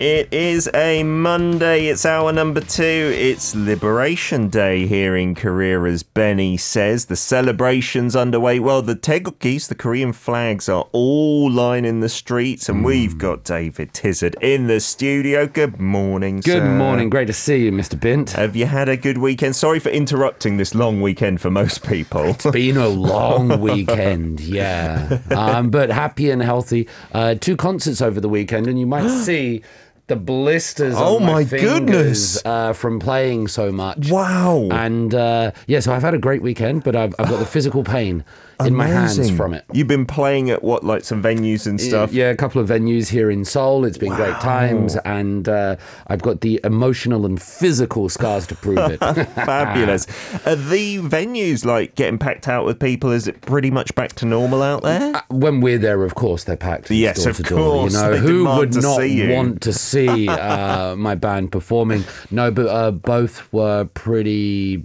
It is a Monday. It's hour number two. It's Liberation Day here in Korea, as Benny says. The celebrations underway. Well, the taegukgis, the Korean flags, are all lining the streets, and we've got David Tizzard in the studio. Good morning, Good sir. morning. Great to see you, Mr. Bint. Have you had a good weekend? Sorry for interrupting this long weekend for most people. It's been a long weekend, yeah. Um, but happy and healthy. Uh, two concerts over the weekend, and you might see the blisters. Oh on my, my fingers, goodness. Uh, from playing so much. wow. And uh, yeah, so I've had a great weekend, but I've, I've got the physical pain in my hands from it. You've been playing at what, like some venues and stuff? Yeah, a couple of venues here in Seoul. It's been great times, and uh, I've got the emotional and physical scars to prove it. Fabulous. Are the venues like getting packed out with people? Is it pretty much back to normal out there? Uh, when we're there, of course, they're packed. Yes, door of to door, course, You know, who would not want to see uh, my band performing? No, but uh, both were pretty.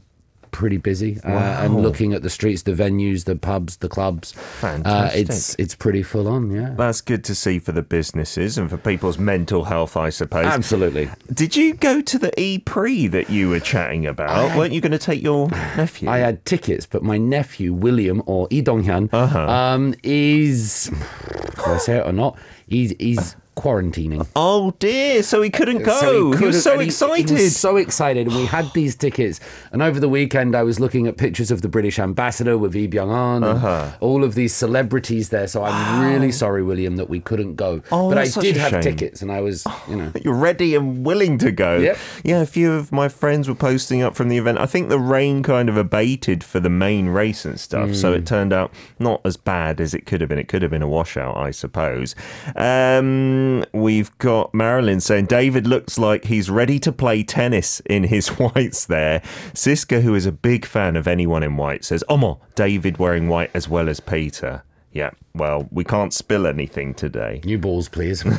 Pretty busy, uh, and looking at the streets, the venues, the pubs, the clubs. Uh, Fantastic. it's it's pretty full on, yeah. That's good to see for the businesses and for people's mental health, I suppose. Absolutely. Did you go to the E Pre that you were chatting about? Weren't you going to take your nephew? I had tickets, but my nephew William or Lee Donghyun Uh-huh. um, is. Can I say it or not? He's he's quarantining. oh dear, so he couldn't go. So he, was couldn't- so and he- excited. He was so excited, and we had these tickets. And over the weekend, I was looking at pictures of the British ambassador with Lee Byung An, Uh-huh. all of these celebrities there. So I'm really sorry, William, that we couldn't go. Oh, but I did have shame. tickets, and I was, you know. You're ready and willing to go. Yep. Yeah, a few of my friends were posting up from the event. I think the rain kind of abated for the main race and stuff, so Hmm. it turned out not as bad as it could have been. It could have been a washout, I suppose. Um, we've got Marilyn saying David looks like he's ready to play tennis in his whites there. Siska, who is a big fan of anyone in white, says, Omo, David wearing white as well as Peter. Yeah, well, we can't spill anything today. New balls, please.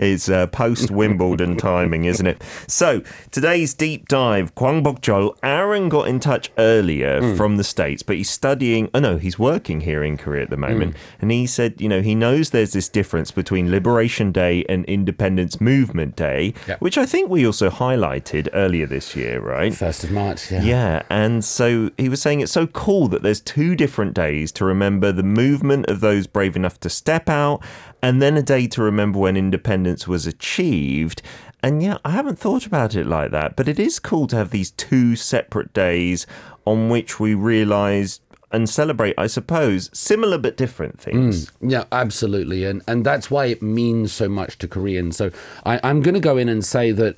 It's uh, post Wimbledon timing, isn't it? So today's deep dive, Kwang Bok-jol. Aaron got in touch earlier from the states, but he's studying. Oh no, he's working here in Korea at the moment, and he said, you know, he knows there's this difference between Liberation Day and Independence Movement Day, Yep. which I think we also highlighted earlier this year, right? First of March, yeah. Yeah, and so he was saying it's so cool that there's two different days to remember the movement of those brave enough to step out, and then a day to remember when independence was achieved. And yeah, I haven't thought about it like that, but it is cool to have these two separate days on which we realize and celebrate, I suppose, similar but different things. Mm, yeah, absolutely, and and that's why it means so much to Koreans. So I, I'm going to go in and say that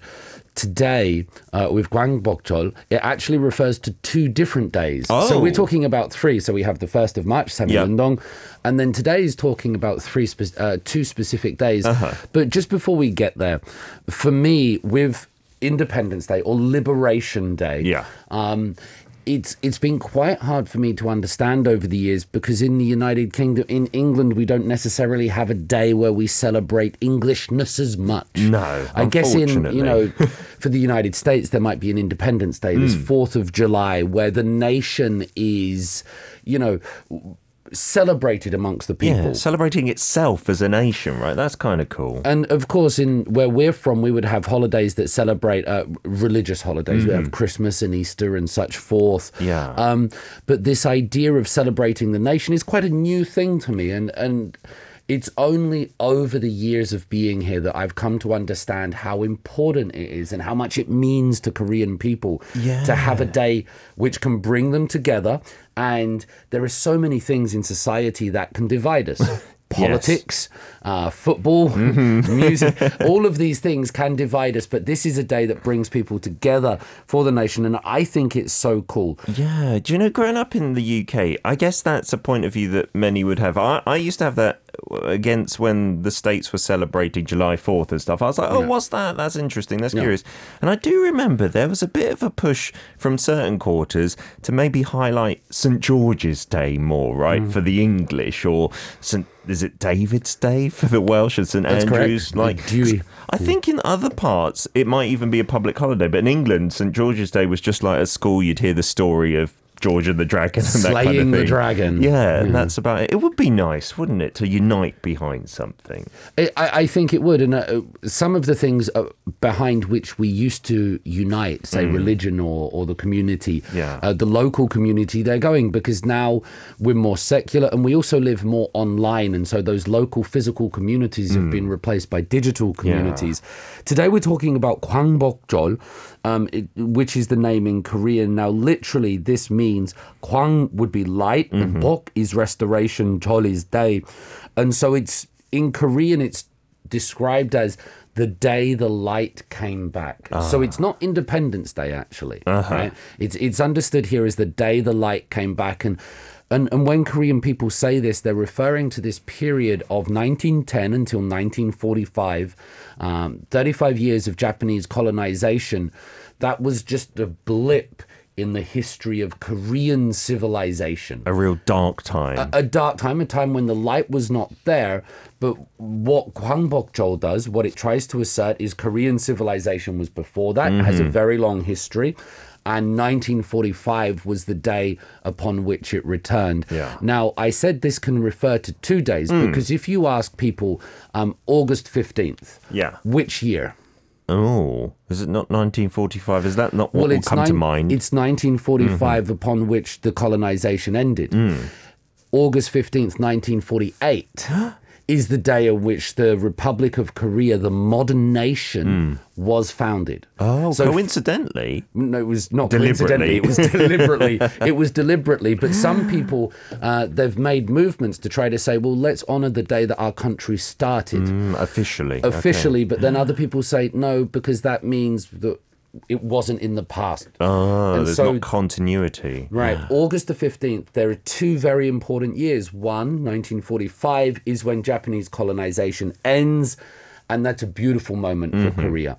today uh, with Bokchol, it actually refers to two different days. So Oh. we're talking about three. So we have the first of March, Yeah. Samil Undong, and then today is talking about three spe- uh, two specific days. Uh-huh. But just before we get there, for me with Independence Day or Liberation Day, Yeah. um, it's it's been quite hard for me to understand over the years because in the United Kingdom, in England, we don't necessarily have a day where we celebrate Englishness as much. No, I guess in you know, for the United States, there might be an Independence Day, this Hmm. Fourth of July, where the nation is, you know. Celebrated amongst the people. Yeah, celebrating itself as a nation, right? That's kind of cool. And of course, in where we're from, we would have holidays that celebrate uh, religious holidays. We have Christmas and Easter and such forth. Yeah. Um, but this idea of celebrating the nation is quite a new thing to me, and and it's only over the years of being here that I've come to understand how important it is and how much it means to Korean people to have a day which can bring them together. And there are so many things in society that can divide us. Politics, uh, football, music, all of these things can divide us, but this is a day that brings people together for the nation, and I think it's so cool. Yeah, do you know, growing up in the UK, I guess that's a point of view that many would have. I, I used to have that against when the states were celebrating July 4th and stuff. I was like, oh, what's that? That's interesting. That's Yeah. curious. And I do remember there was a bit of a push from certain quarters to maybe highlight St. George's Day more, right, Mm. for the English, or St. Is it David's Day for the Welsh and St. That's correct. Andrews? Like, Dewi. I think in other parts it might even be a public holiday, but in England, St. George's Day was just like at school you'd hear the story of George and the Dragon and that kind Slaying of the dragon. Yeah, and that's about it. It would be nice, wouldn't it, to unite behind something? I, I think it would, and uh, some of the things uh, behind which we used to unite, say religion or, or the community, Mm. Yeah. uh, the local community, they're going because now we're more secular and we also live more online, and so those local physical communities have Mm. been replaced by digital communities. Today we're talking about Kwangbokjol, um, it, which is the name in Korean. Now, literally, this means Kwang would be light, Mm-hmm. and Bok is restoration, Jol is day, and so it's in Korean. It's described as the day the light came back. So it's not Independence Day actually. Right? It's it's understood here as the day the light came back and and, and when Korean people say this, they're referring to this period of 1910 until 1945, um, 35 years of Japanese colonization. That was just a blip in the history of Korean civilization A real dark time. a dark time, a time when the light was not there. But what Gwangbokjol does, what it tries to assert, is Korean civilization was before that, has a very long history. And 1945 was the day upon which it returned. Yeah. Now, I said this can refer to two days hmm. because if you ask people um, August 15th, Yeah. which year? oh, is it not 1945? Is that not what will it's come to mind? It's 1945 mm-hmm. upon which the colonization ended. Hmm. August 15th, 1948 is the day on which the Republic of Korea, the modern nation, was founded. oh, so coincidentally. no, it was not Deliberately. coincidentally. It was deliberately. it was deliberately. But some people, uh, they've made movements to try to say, well, let's honor the day that our country started Mm, officially. okay. officially. But then other people say no because that means that it wasn't in the past. Oh, And there's so- not continuity. Right. August the 15th, there are two very important years. One, 1945, is when Japanese colonization ends, and that's a beautiful moment for Mm-hmm. Korea.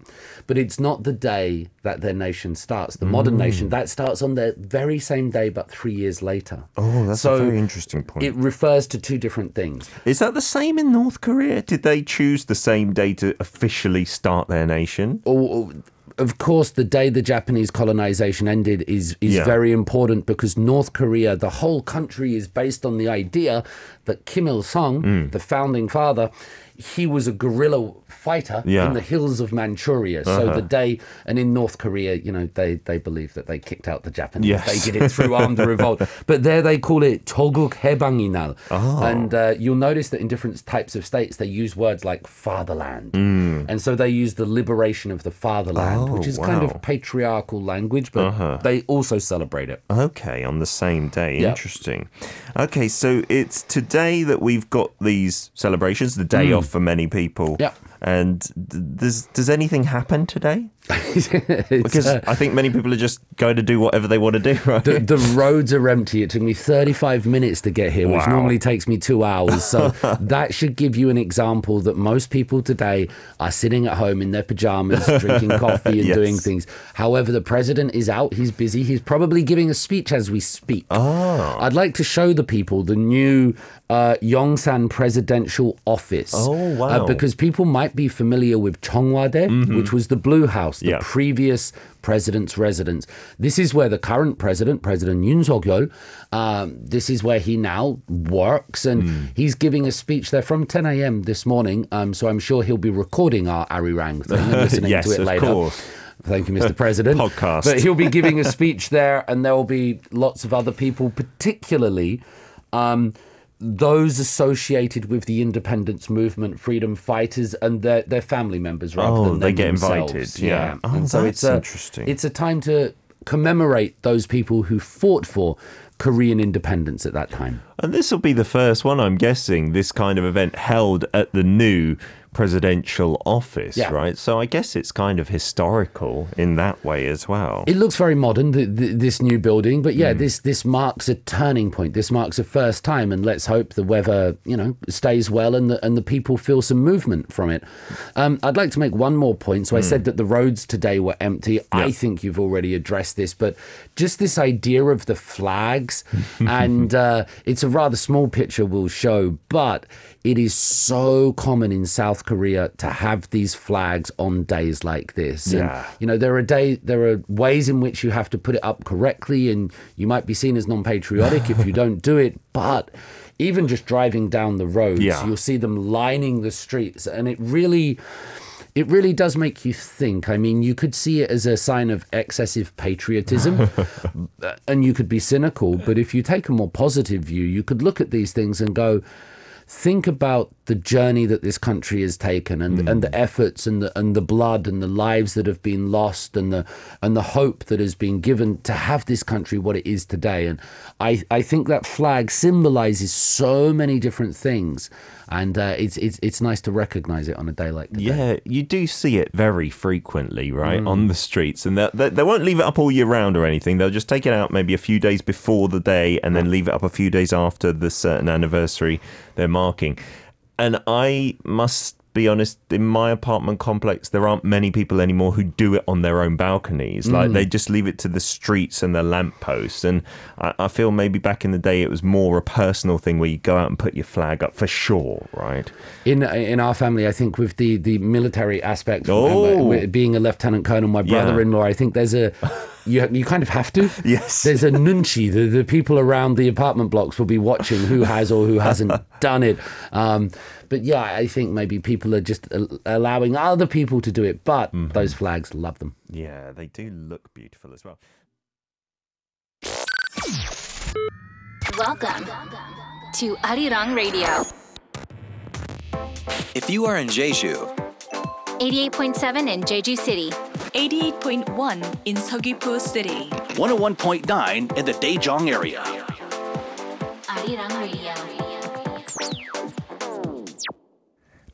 But it's not the day that their nation starts. The modern Mm. nation, that starts on the very same day, but three years later. Oh, that's So a very interesting point. It refers to two different things. Is that the same in North Korea? Did they choose the same day to officially start their nation? Oh, of course, the day the Japanese colonization ended is is Yeah. very important because North Korea, the whole country, is based on the idea that Kim Il Sung, Mm. the founding father, he was a guerrilla fighter Yeah. Uh-huh. in the hills of Manchuria. So the day, and in North Korea, you know, they they believe that they kicked out the Japanese. Yes. They did it through armed revolt. But there they call it Choguk Hebanginal. Oh. And uh, you'll notice that in different types of states, they use words like fatherland. And so they use the liberation of the fatherland, Mm. Oh, which is kind wow. Uh-huh. of patriarchal language, but they also celebrate it. Okay, on the same day. Yeah. Interesting. Okay, so it's today that we've got these celebrations, the day off for many people. Yeah. And d- does does anything happen today? Because uh, I think many people are just going to do whatever they want to do, right? the, the roads are empty. It took me 35 minutes to get here, which normally takes me two hours. So that should give you an example that most people today are sitting at home in their pajamas, drinking coffee and Yes. doing things. However, the president is out. He's busy. He's probably giving a speech as we speak. Ah. I'd like to show the people the new uh, Yongsan presidential office. Oh, wow. Uh, because people might be familiar with Cheongwadae, which was the Blue House, the Yeah. previous president's residence. This is where the current president, President Yoon Suk Yeol, um, this is where he now works, and Hmm. he's giving a speech there from 10 a.m. this morning. Um, so I'm sure he'll be recording our Arirang thing and listening Yes, to it later. of later. course. Thank you, Mr. President. Podcast. But he'll be giving a speech there, and there will be lots of other people, particularly. Um, those associated with the independence movement, freedom fighters, and their their family members, rather Oh, than they get themselves. invited, yeah. Oh, and so it's a, interesting. It's a time to commemorate those people who fought for Korean independence at that time. And this will be the first one, I'm guessing, this kind of event held at the new presidential office, Yeah. right? So I guess it's kind of historical in that way as well. It looks very modern, th th this new building, but yeah, this this marks a turning point. This marks a first time, and let's hope the weather, you know, stays well and the and the people feel some movement from it. Um, I'd like to make one more point. So I said that the roads today were empty. I think you've already addressed this, but just this idea of the flags, and uh, it's a rather small picture we'll show, but it is so common in South Korea to have these flags on days like this. And, Yeah. you know, there are day there are ways in which you have to put it up correctly, and you might be seen as non-patriotic if you don't do it. But even just driving down the roads, Yeah. you'll see them lining the streets, and it really. It really does make you think. I mean, you could see it as a sign of excessive patriotism, and you could be cynical. But if you take a more positive view, you could look at these things and go, think about the journey that this country has taken and and the efforts and the and the blood and the lives that have been lost and the and the hope that has been given to have this country what it is today. And I I think that flag symbolizes so many different things. And uh, it's it's it's nice to recognize it on a day like today. Yeah, you do see it very frequently, right, on the streets, and they, they won't leave it up all year round or anything. They'll just take it out maybe a few days before the day, and then leave it up a few days after the certain anniversary they're marking. And I must be honest, in my apartment complex, there aren't many people anymore who do it on their own balconies. Like mm. they just leave it to the streets and the lampposts. And I, I feel maybe back in the day it was more a personal thing where you go out and put your flag up for sure, right? in in our family, I think with the the military aspect, Oh. being a lieutenant colonel, my brother-in-law, I think there's a you you kind of have to. Yes. There's a nunchi. The the people around the apartment blocks will be watching who has or who hasn't done it. Um, but yeah, I think maybe people are just allowing other people to do it. But Mm-hmm. those flags, love them. Yeah, they do look beautiful as well. Welcome to Arirang Radio, If you are in Jeju, 88.7 in Jeju City, 88.1 in Seogwipo City. 101.9 in the Daejeong area. Arirang Radio.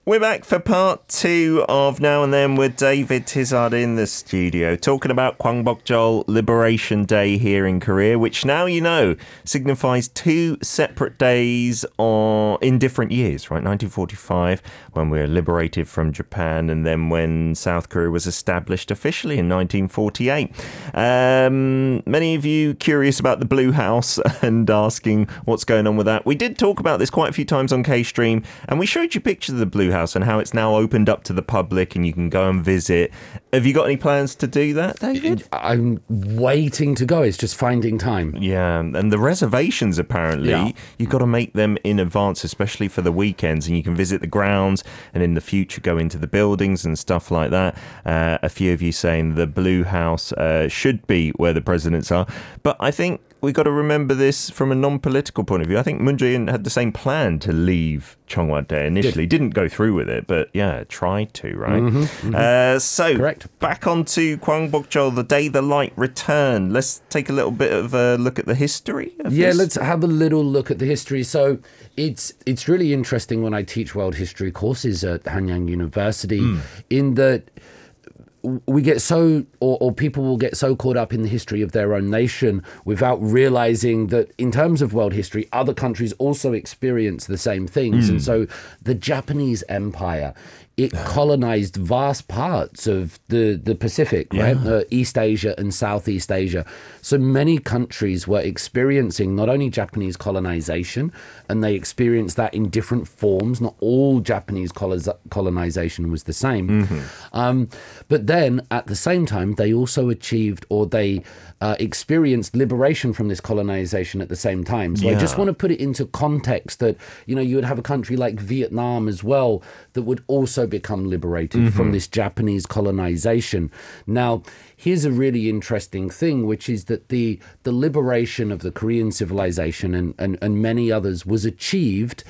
We're back for part two of Now and Then with David Tizzard in the studio, talking about Kwangbokjeol Liberation Day here in Korea, which now you know signifies two separate days on, in different years, right? 1945, when we were liberated from Japan, and then when South Korea was established officially in 1948. Um, many of you curious about the Blue House and asking what's going on with that. We did talk about this quite a few times on K Stream, and we showed you pictures of the Blue House and how it's now opened up to the public and you can go and visit. Have you got any plans to do that, David? I'm waiting to go. It's just finding time. Yeah, and the reservations apparently Yeah. you've got to make them in advance, especially for the weekends, and you can visit the grounds and in the future go into the buildings and stuff like that. Uh, a few of you saying the Blue House uh, should be where the presidents are, but I think we got to remember this from a non-political point of view. I think Moon Jae-in had the same plan to leave Cheongwa-dae initially, didn't go through with it, but yeah, tried to, right? Mm-hmm, mm-hmm. Uh, so Correct. back onto Kwangbokjeol, the day the light returned. Let's take a little bit of a look at the history. Of Yeah, this. let's have a little look at the history. So it's it's really interesting when I teach world history courses at Hanyang University, hmm. in that we get so or, or people will get so caught up in the history of their own nation without realizing that in terms of world history other countries also experience the same things. And hmm. so the japanese empire it colonized vast parts of the, the Pacific, right? Uh, East Asia and Southeast Asia. So many countries were experiencing not only Japanese colonization, and they experienced that in different forms. Not all Japanese colonization was the same. Um, but then at the same time, they also achieved or they uh, experienced liberation from this colonization at the same time. So I just want to put it into context that, you know, you would have a country like Vietnam as well that would also become liberated from this Japanese colonization. Now, here's a really interesting thing, which is that the the liberation of the Korean civilization and, and, and many others was achieved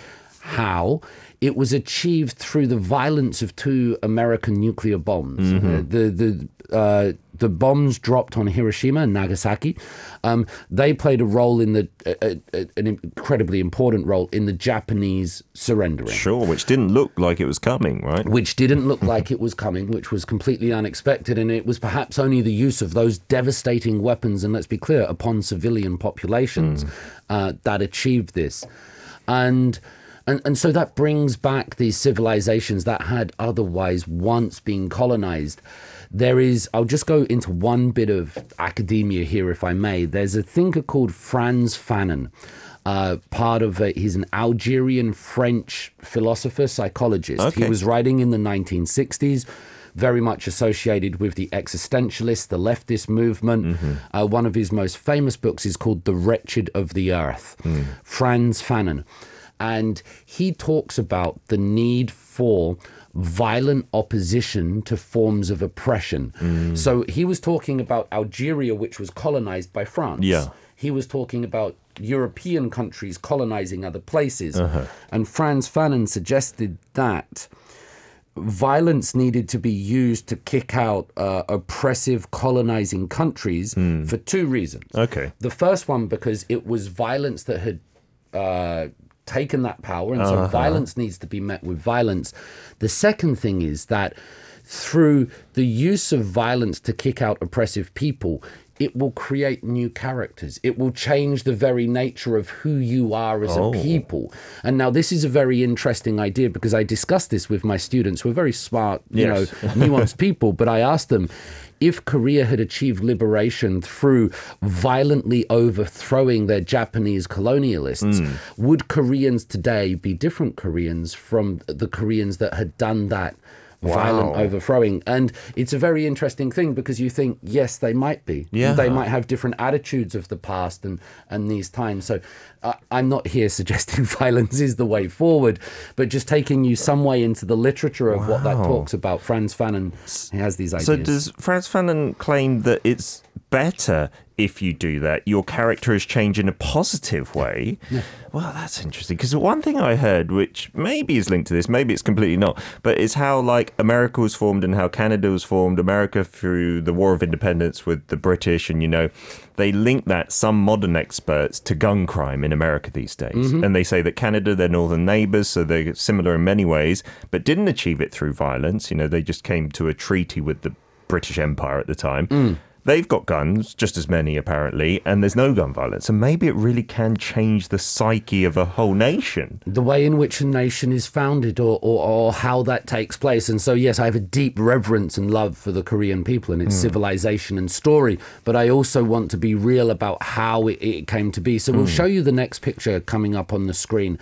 how? It was achieved through the violence of two American nuclear bombs. Uh, the the uh, the bombs dropped on Hiroshima and Nagasaki, um, they played a role in the a, a, an incredibly important role in the Japanese surrendering. Sure, which didn't look like it was coming, right? Which didn't look like it was coming, which was completely unexpected, and it was perhaps only the use of those devastating weapons, and let's be clear, upon civilian populations, uh, that achieved this. And and, and so that brings back these civilizations that had otherwise once been colonized. There is, I'll just go into one bit of academia here, if I may. There's a thinker called Frantz Fanon. Uh, part of a, he's an Algerian French philosopher, psychologist. Okay. He was writing in the 1960s, very much associated with the existentialist, the leftist movement. Uh, one of his most famous books is called The Wretched of the Earth. Frantz Fanon. And he talks about the need for violent opposition to forms of oppression. So he was talking about Algeria, which was colonized by France. Yeah. He was talking about European countries colonizing other places. And Frantz Fanon suggested that violence needed to be used to kick out uh, oppressive colonizing countries for two reasons. Okay. The first one, because it was violence that had uh, taken that power, and so uh-huh. violence needs to be met with violence. The second thing is that through the use of violence to kick out oppressive people, it will create new characters. It will change the very nature of who you are as a oh. people. And now this is a very interesting idea because I discussed this with my students who are very smart, you Yes. know, nuanced people, but I asked them if Korea had achieved liberation through violently overthrowing their Japanese colonialists, hmm. would Koreans today be different Koreans from the Koreans that had done that? Violent overthrowing, and it's a very interesting thing because you think, yes, they might be. Yeah. they might have different attitudes of the past and and these times. So, uh, I'm not here suggesting violence is the way forward, but just taking you some way into the literature of what that talks about. Frantz Fanon he has these ideas. So does Frantz Fanon claim that it's better if you do that? Your character is changed in a positive way. Well, that's interesting because one thing I heard, which maybe is linked to this, maybe it's completely not, but it's how like America was formed and how Canada was formed. America through the War of Independence with the British, and you know, they link that some modern experts to gun crime in America these days, mm-hmm. and they say that Canada, they're northern neighbors, so they're similar in many ways, but didn't achieve it through violence. You know, they just came to a treaty with the British Empire at the time. Mm. They've got guns, just as many apparently, and there's no gun violence. And maybe it really can change the psyche of a whole nation. the way in which a nation is founded or, or, or how that takes place. And so, yes, I have a deep reverence and love for the Korean people and its hmm. civilization and story, but I also want to be real about how it, it came to be. So, we'll hmm. show you the next picture coming up on the screen.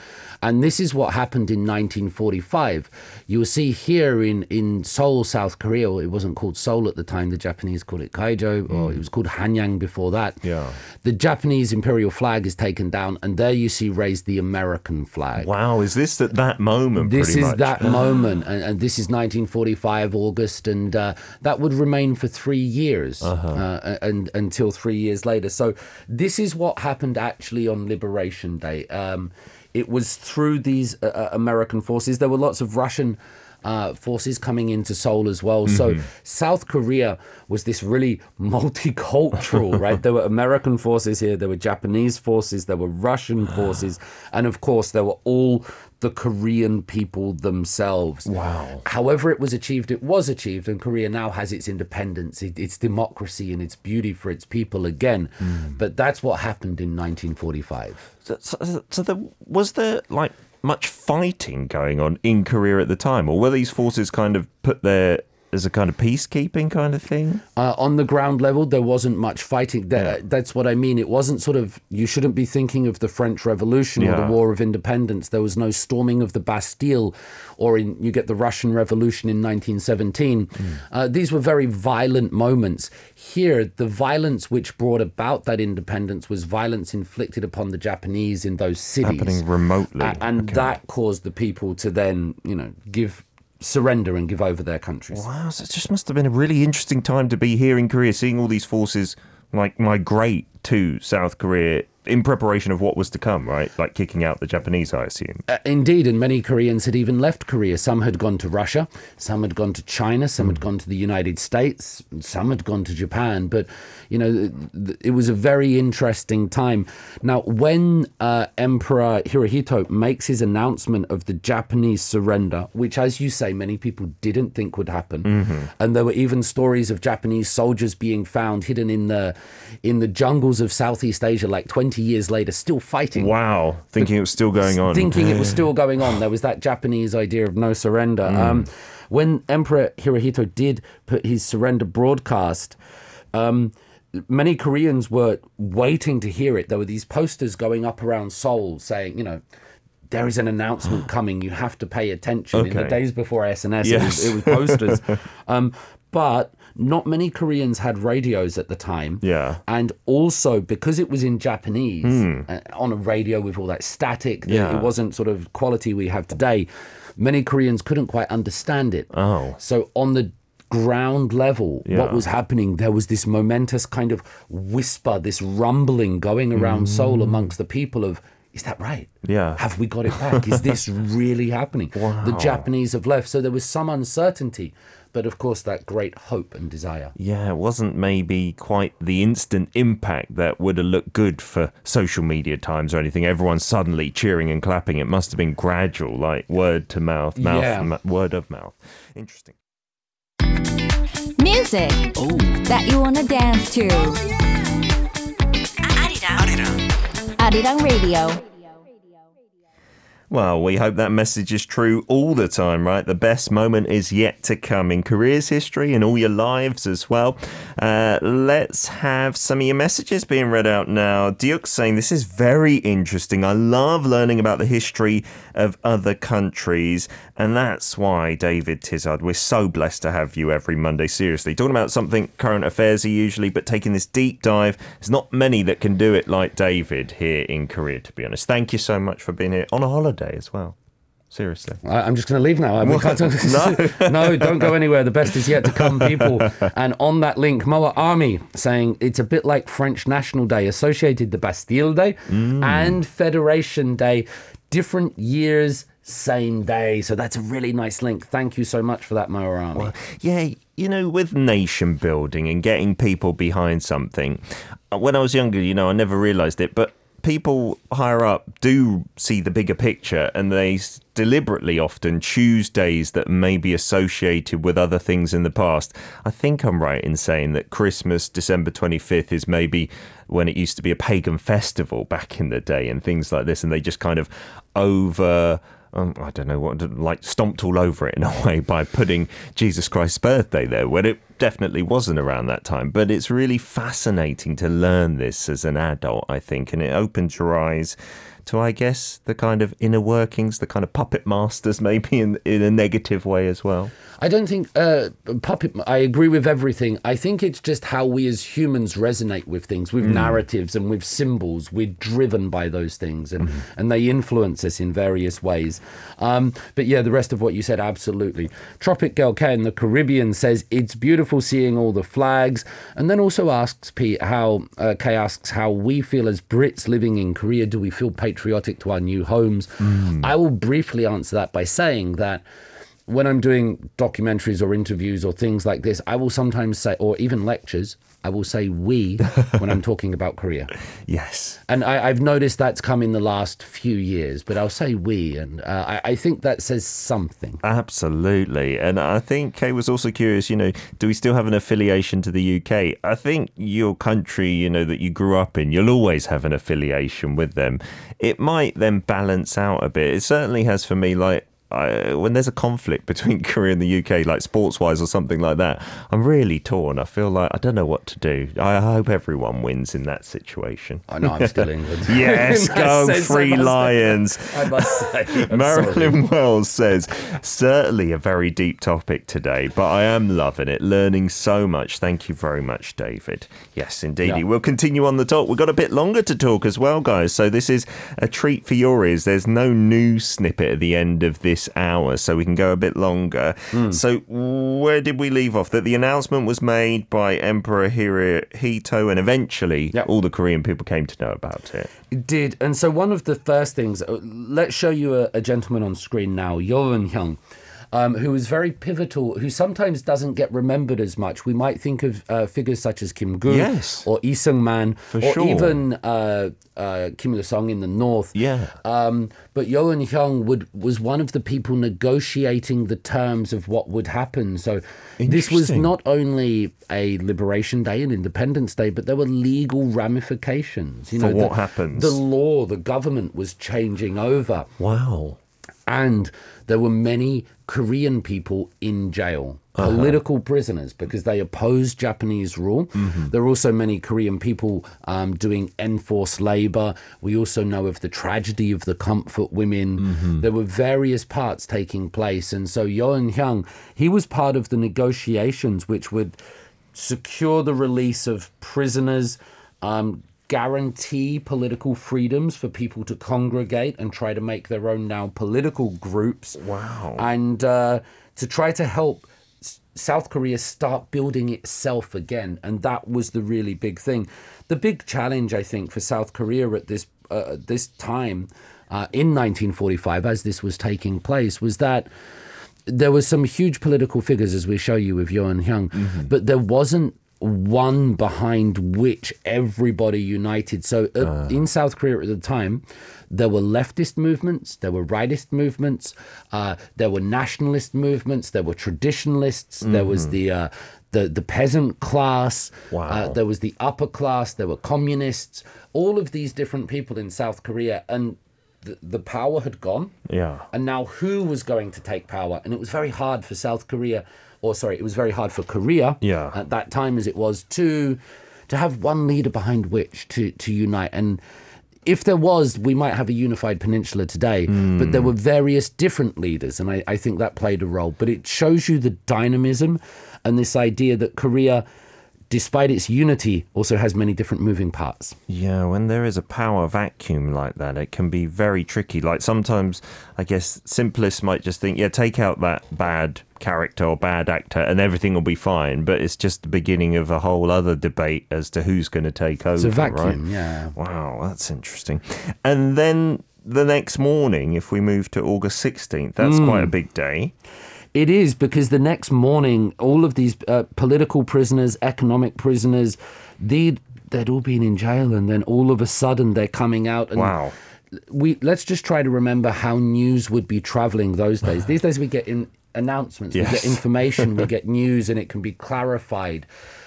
And this is what happened in 1945. You will see here in, in Seoul, South Korea, it wasn't called Seoul at the time, the Japanese called it Keijo, or it was called Hanyang before that. Yeah. The Japanese imperial flag is taken down, and there you see raised the American flag. Wow, is this at that moment? This is much? that moment, and, and this is 1945 August, and uh, that would remain for three years, Uh-huh. uh, and until three years later. So this is what happened actually on Liberation Day. Um, it was through these uh, uh, American forces. There were lots of Russian. Uh, forces coming into Seoul as well. So Mm-hmm. South Korea was this really multicultural, right? There were American forces here, there were Japanese forces, there were Russian forces, and of course there were all the Korean people themselves. Wow. However, it was achieved, it was achieved, and Korea now has its independence, it, its democracy, and its beauty for its people again. But that's what happened in 1945. So, so, so there, was there like much fighting going on in Korea at the time, or were these forces kind of put there as a kind of peacekeeping kind of thing? Uh, on the ground level, there wasn't much fighting. That, That's what I mean. It wasn't sort of, you shouldn't be thinking of the French Revolution or Yeah. the War of Independence. There was no storming of the Bastille, or in, you get the Russian Revolution in 1917. Uh, these were very violent moments. Here, the violence which brought about that independence was violence inflicted upon the Japanese in those cities. Happening remotely. And that caused the people to then, you know, give surrender and give over their countries. Wow, so it just must have been a really interesting time to be here in Korea, seeing all these forces like migrate to South Korea in preparation of what was to come, right? Like kicking out the Japanese, I assume. Uh, indeed, and many Koreans had even left Korea. Some had gone to Russia, some had gone to China, some had gone to the United States, some had gone to Japan. But, you know, th- th- it was a very interesting time. Now, when uh, Emperor Hirohito makes his announcement of the Japanese surrender, which, as you say, many people didn't think would happen, and there were even stories of Japanese soldiers being found hidden in the in the jungles of Southeast Asia, like 20 years later, still fighting Wow, thinking it was still going on. thinking it was still going on. There was that Japanese idea of no surrender. Um, when Emperor Hirohito did put his surrender broadcast, um, many Koreans were waiting to hear it. There were these posters going up around Seoul saying, you know, there is an announcement coming. You have to pay attention. In the days before SNS, Yes. it, was, it was posters. um, but not many Koreans had radios at the time. Yeah. And also because it was in Japanese uh, on a radio with all that static, that. Yeah. it wasn't sort of quality we have today, many Koreans couldn't quite understand it. Oh. So on the ground level, Yeah. what was happening, there was this momentous kind of whisper, this rumbling going around Seoul amongst the people of, is that right? Yeah. Have we got it back? Is this really happening? The Japanese have left. So there was some uncertainty, but of course, that great hope and desire. Yeah, it wasn't maybe quite the instant impact that would have looked good for social media times or anything. Everyone suddenly cheering and clapping. It must have been gradual, like word to mouth, mouth, Yeah. ma- word of mouth. Interesting. Music oh. that you wanna dance to. Oh, Arirang, Arirang Radio. Well, we hope that message is true all the time, right? The best moment is yet to come in Korea's history and all your lives as well. Uh, let's have some of your messages being read out now. Duke saying this is very interesting. I love learning about the history of other countries, and that's why, David Tizzard, we're so blessed to have you every Monday. Seriously, talking about something current affairs usually, but taking this deep dive. There's not many that can do it like David here in Korea, to be honest. Thank you so much for being here on a holiday as well. Seriously. I, I'm just going to leave now. Can't talk- No. no, don't go anywhere. The best is yet to come, people. And on that link, Moa Army saying it's a bit like French National Day, associated the Bastille Day and Federation Day, different years, same day. So that's a really nice link. Thank you so much for that, Moa Army. Yeah, you know, with nation building and getting people behind something, uh, when I was younger, you know, I never realized it, but people higher up do see the bigger picture and they deliberately often choose days that may be associated with other things in the past. I think I'm right in saying that Christmas, December 25th, is maybe when it used to be a pagan festival back in the day and things like this, and they just kind of over um, I don't know what, like stomped all over it in a way by putting Jesus Christ's birthday there, when it definitely wasn't around that time. But it's really fascinating to learn this as an adult, I think, and it opens your eyes to, I guess, the kind of inner workings, the kind of puppet masters, maybe in in a negative way as well. I don't think uh, puppet. I agree with everything. I think it's just how we as humans resonate with things, with narratives and with symbols. We're driven by those things, and and they influence us in various ways. Um, but yeah, the rest of what you said, absolutely. Tropic Girl K in the Caribbean says it's beautiful seeing all the flags, and then also asks Pete how uh, Kay asks how we feel as Brits living in Korea. Do we feel patriotic to our new homes? Hmm. I will briefly answer that by saying that when I'm doing documentaries or interviews or things like this, I will sometimes say, or even lectures, I will say we when I'm talking about Korea. Yes. And I, I've noticed that's come in the last few years, but I'll say we. And uh, I, I think that says something. Absolutely. And I think Kay was also curious, you know, do we still have an affiliation to the UK? I think your country, you know, that you grew up in, you'll always have an affiliation with them. It might then balance out a bit. It certainly has for me, like, I, when there's a conflict between Korea and the UK, like sports wise or something like that, I'm really torn. I feel like I don't know what to do. I hope everyone wins in that situation. I know I'm still England. Yes, go Three Lions. I must say. I'm sorry. Marilyn Wells says, certainly a very deep topic today, but I am loving it, learning so much. Thank you very much, David. Yes, indeed. Yeah. We'll continue on the talk. We've got a bit longer to talk as well, guys. So this is a treat for your ears. There's no news snippet at the end of this this hour, so we can go a bit longer. Hmm. So, where did we leave off? That the announcement was made by Emperor Hirohito, and eventually Yep. all the Korean people came to know about it. It did. And so one of the first things, uh, let's show you a, a gentleman on screen now, Yoon Hyung. Um, who was very pivotal, who sometimes doesn't get remembered as much. We might think of uh, figures such as Kim Gu Yes. or Lee Seung Man, or sure. even uh, uh, Kim Il Sung in the north. Yeah. Um, but Yoon Hyung would was one of the people negotiating the terms of what would happen. So this was not only a Liberation Day and Independence Day, but there were legal ramifications. You For know, what the, happens? The law, the government was changing over, Wow. And there were many Korean people in jail. Uh-huh. Political prisoners because they opposed Japanese rule. Mm-hmm. There were also many Korean people um, doing enforced labor. We also know of the tragedy of the comfort women. Mm-hmm. There were various parts taking place. And so Yoon Hyung, he was part of the negotiations which would secure the release of prisoners, um, guarantee political freedoms for people to congregate and try to make their own now political groups. Wow. And uh, to try to help South Korea start building itself again. And that was the really big thing. The big challenge, I think, for South Korea at this, uh, this time uh, in 1945, as this was taking place, was that there were some huge political figures, as we show you with Yoon Hyung, but there wasn't one behind which everybody united. So uh, in South Korea at the time, there were leftist movements, there were rightist movements, uh, there were nationalist movements, there were traditionalists, there was the uh, the the peasant class, Wow. uh, there was the upper class, there were communists, all of these different people in South Korea, and the, the power had gone. Yeah. And now who was going to take power? And it was very hard for South Korea, or sorry, it was very hard for Korea Yeah. at that time as it was to to have one leader behind which to to unite. And if there was, we might have a unified peninsula today, but there hmm. were various different leaders, and I, I think that played a role. But it shows you the dynamism and this idea that Korea, despite its unity, also has many different moving parts. Yeah, when there is a power vacuum like that, it can be very tricky. Like sometimes, I guess simplists might just think, yeah, take out that bad character or bad actor and everything will be fine. But it's just the beginning of a whole other debate as to who's going to take over. It's a vacuum, right? yeah. Wow, that's interesting. And then the next morning, if we move to August 16th, that's Hmm. quite a big day. It is because the next morning, all of these uh, political prisoners, economic prisoners, they'd, they'd all been in jail, and then all of a sudden they're coming out. And Wow. We let's just try to remember how news would be traveling those days. These days we get in announcements, we get information, we get news, and it can be clarified.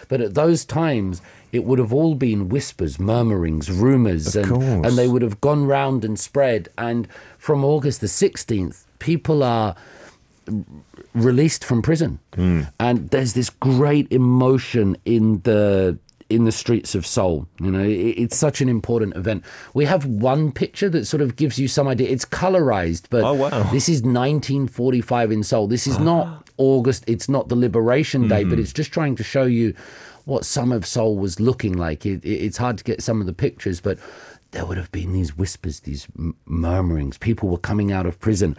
But at those times, it would have all been whispers, murmurings, rumors, and, course. and they would have gone round and spread. And from August the 16th, people are released from prison, hmm. and there's this great emotion in the in the streets of Seoul. You know, it, it's such an important event. We have one picture that sort of gives you some idea. It's colorized, but Oh, wow. this is 1945 in Seoul. This is ah. not August. It's not the Liberation Day, but hmm. it's just trying to show you what some of Seoul was looking like. It, it, it's hard to get some of the pictures, but. There would have been these whispers, these m- murmurings. People were coming out of prison.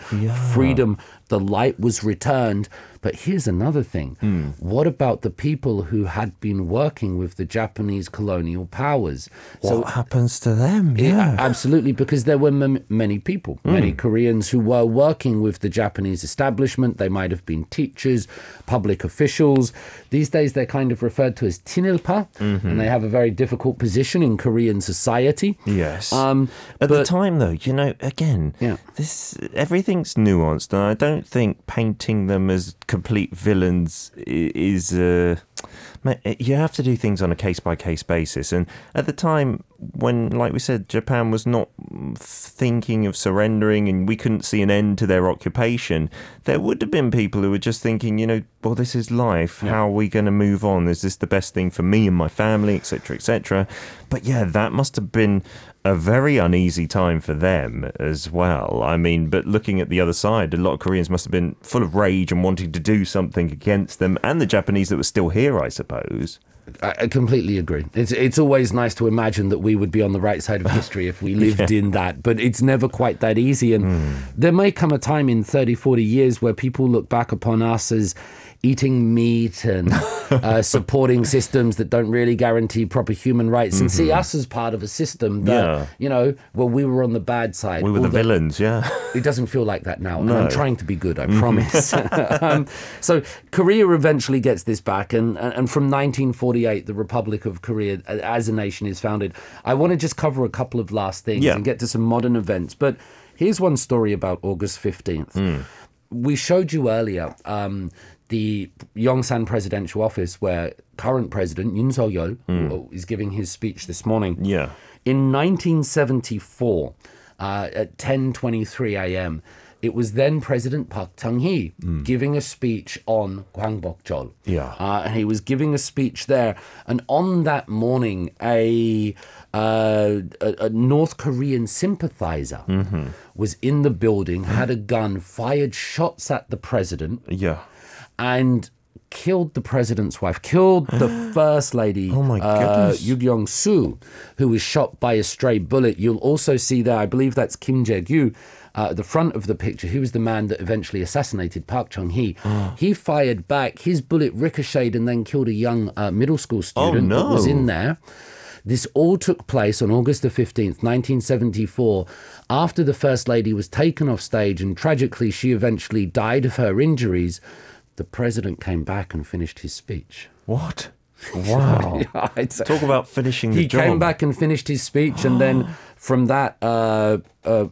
Freedom, the light was returned. But here's another thing. Hmm. What about the people who had been working with the Japanese colonial powers? What happens to them? Yeah, absolutely, because there were m- many people, hmm. many Koreans who were working with the Japanese establishment. They might have been teachers, public officials. These days, they're kind of referred to as chinilpa, mm-hmm. and they have a very difficult position in Korean society. Yes. Um, At the time, though, you know, again, Yeah. this everything's nuanced, and I don't think painting them as complete villains is. Uh, you have to do things on a case by case basis, and at the time when, like we said, Japan was not thinking of surrendering, and we couldn't see an end to their occupation, there would have been people who were just thinking, you know, well, this is life. How are we going to move on? Is this the best thing for me and my family, etc., etc.? But yeah, that must have been a very uneasy time for them as well. I mean, but looking at the other side, a lot of Koreans must have been full of rage and wanting to do something against them and the Japanese that were still here I suppose. I, completely agree. It's it's always nice to imagine that we would be on the right side of history if we lived in that, but it's never quite that easy. And hmm. there may come a time in 30, 40 years where people look back upon us as eating meat and uh, supporting systems that don't really guarantee proper human rights and see us as part of a system that, Yeah. you know, well, we were on the bad side. We were the villains, yeah. it doesn't feel like that now. And I'm trying to be good, I promise. um, so Korea eventually gets this back. And, and from 1948, the Republic of Korea as a nation is founded. I want to just cover a couple of last things Yeah. and get to some modern events. But here's one story about August 15th. We showed you earlier um, the Yongsan presidential office where current president Yoon Suk-yeol is giving his speech this morning. Yeah. In 1974, uh, at 10:23 a.m., it was then President Park Chung-hee giving a speech on Gwangbokjeol. Yeah. Uh, and he was giving a speech there. And on that morning, a uh, a, a North Korean sympathizer was in the building, had a gun, fired shots at the president, Yeah. and killed the president's wife, killed the first lady, Oh my uh, Young Soo, who was shot by a stray bullet. You'll also see there, I believe that's Kim Jae Gyu. Uh, at the front of the picture, he was the man that eventually assassinated Park Chung Hee. Ah. He fired back. His bullet ricocheted and then killed a young uh, middle school student that was Oh, in there. This all took place on August the 15th, 1974, after the First Lady was taken off stage and tragically she eventually died of her injuries. The president came back and finished his speech. What? Wow. It's- Talk about finishing the he job. came back and finished his speech, and then from that, uh, uh,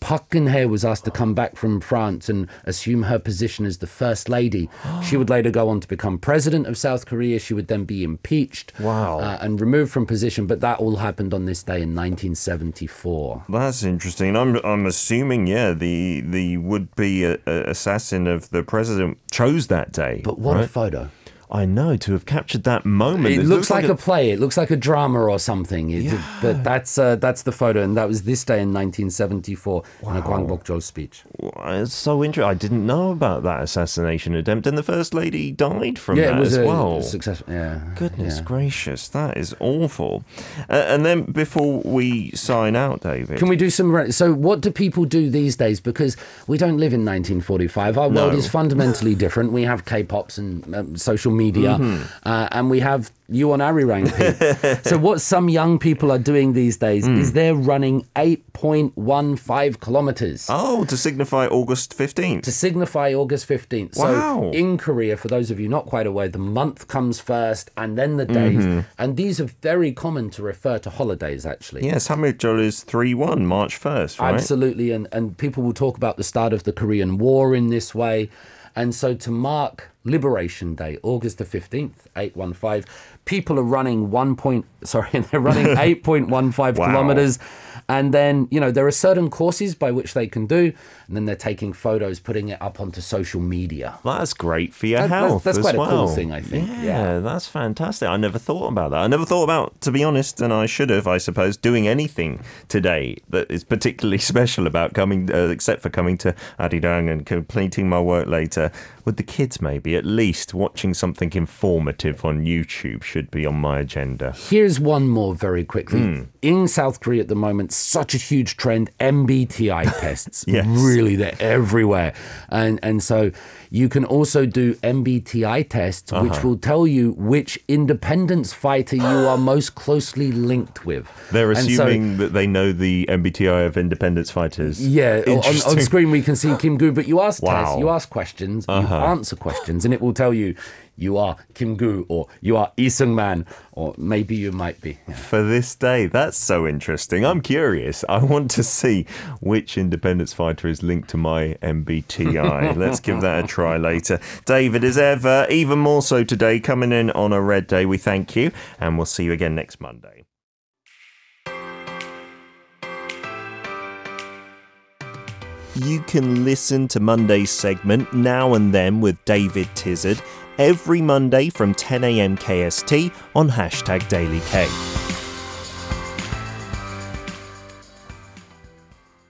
Geun-hye was asked to come back from France and assume her position as the first lady. she would later go on to become president of South Korea. She would then be impeached, Wow. uh, and removed from position. But that all happened on this day in 1974. That's interesting. I'm I'm assuming, yeah, the the would be uh, assassin of the president chose that day. But what a photo! I know to have captured that moment. It looks, like, a, play. It looks like a drama or something. It- Yeah. But that's uh, that's the photo, and that was this day in 1974 in a Gwangbokjeol speech. It's so interesting. I didn't know about that assassination attempt, and the first lady died from yeah, that it was as a well. success. Yeah, Goodness yeah. gracious, that is awful. Uh, and then before we sign out, David, Can we do some? re- So, what do people do these days? Because we don't live in 1945. Our world No. is fundamentally different. We have K-pops and um, social media, Mm-hmm. uh, and we have you on Arirang. So, what some young people are doing these days Mm. is they're running 8.15 kilometers. oh, to signify August fifteenth. to signify August 15th. Wow. So in Korea, for those of you not quite aware, the month comes first and then the days. Mm-hmm. And these are very common to refer to holidays, actually. Yes, Hamilton is three one March first, right? Absolutely. And, and people will talk about the start of the Korean War in this way. And so to mark Liberation Day, August the 15th, 815, people are running one point, sorry, they're running 8.15 Wow. kilometers. And then, you know, there are certain courses by which they can do. And then they're taking photos, putting it up onto social media. That's great for your That- that's- health. that's as quite a cool thing, I think. Yeah, Yeah. that's fantastic. I never thought about that. I never thought about, to be honest, and I should have, I suppose, doing anything today that is particularly special about coming, uh, except for coming to Arirang and completing my work later with the kids. Maybe at least watching something informative on YouTube should be on my agenda. Here's one more very quickly. Hmm. In South Korea at the moment, such a huge trend MBTI tests. Yes. Really, they're everywhere. And and so you can also do MBTI tests, Uh-huh. which will tell you which independence fighter you are most closely linked with. They're And so- assuming that they know the MBTI of independence fighters. yeah, on, on screen we can see Kim Gu, but you ask Wow. Uh-huh. tests, you ask questions, you answer questions, and it will tell you you are Kim Gu or you are Lee Sung Man or maybe you might be. Yeah. for this day. That's so interesting. I'm curious. I want to see which independence fighter is linked to my MBTI. Let's give that a try later. David, as ever, even more so today, coming in on a red day. We thank you, and we'll see you again next Monday. You can listen to Monday's segment Now and Then with David Tizzard every Monday from 10am KST on hashtag DailyK.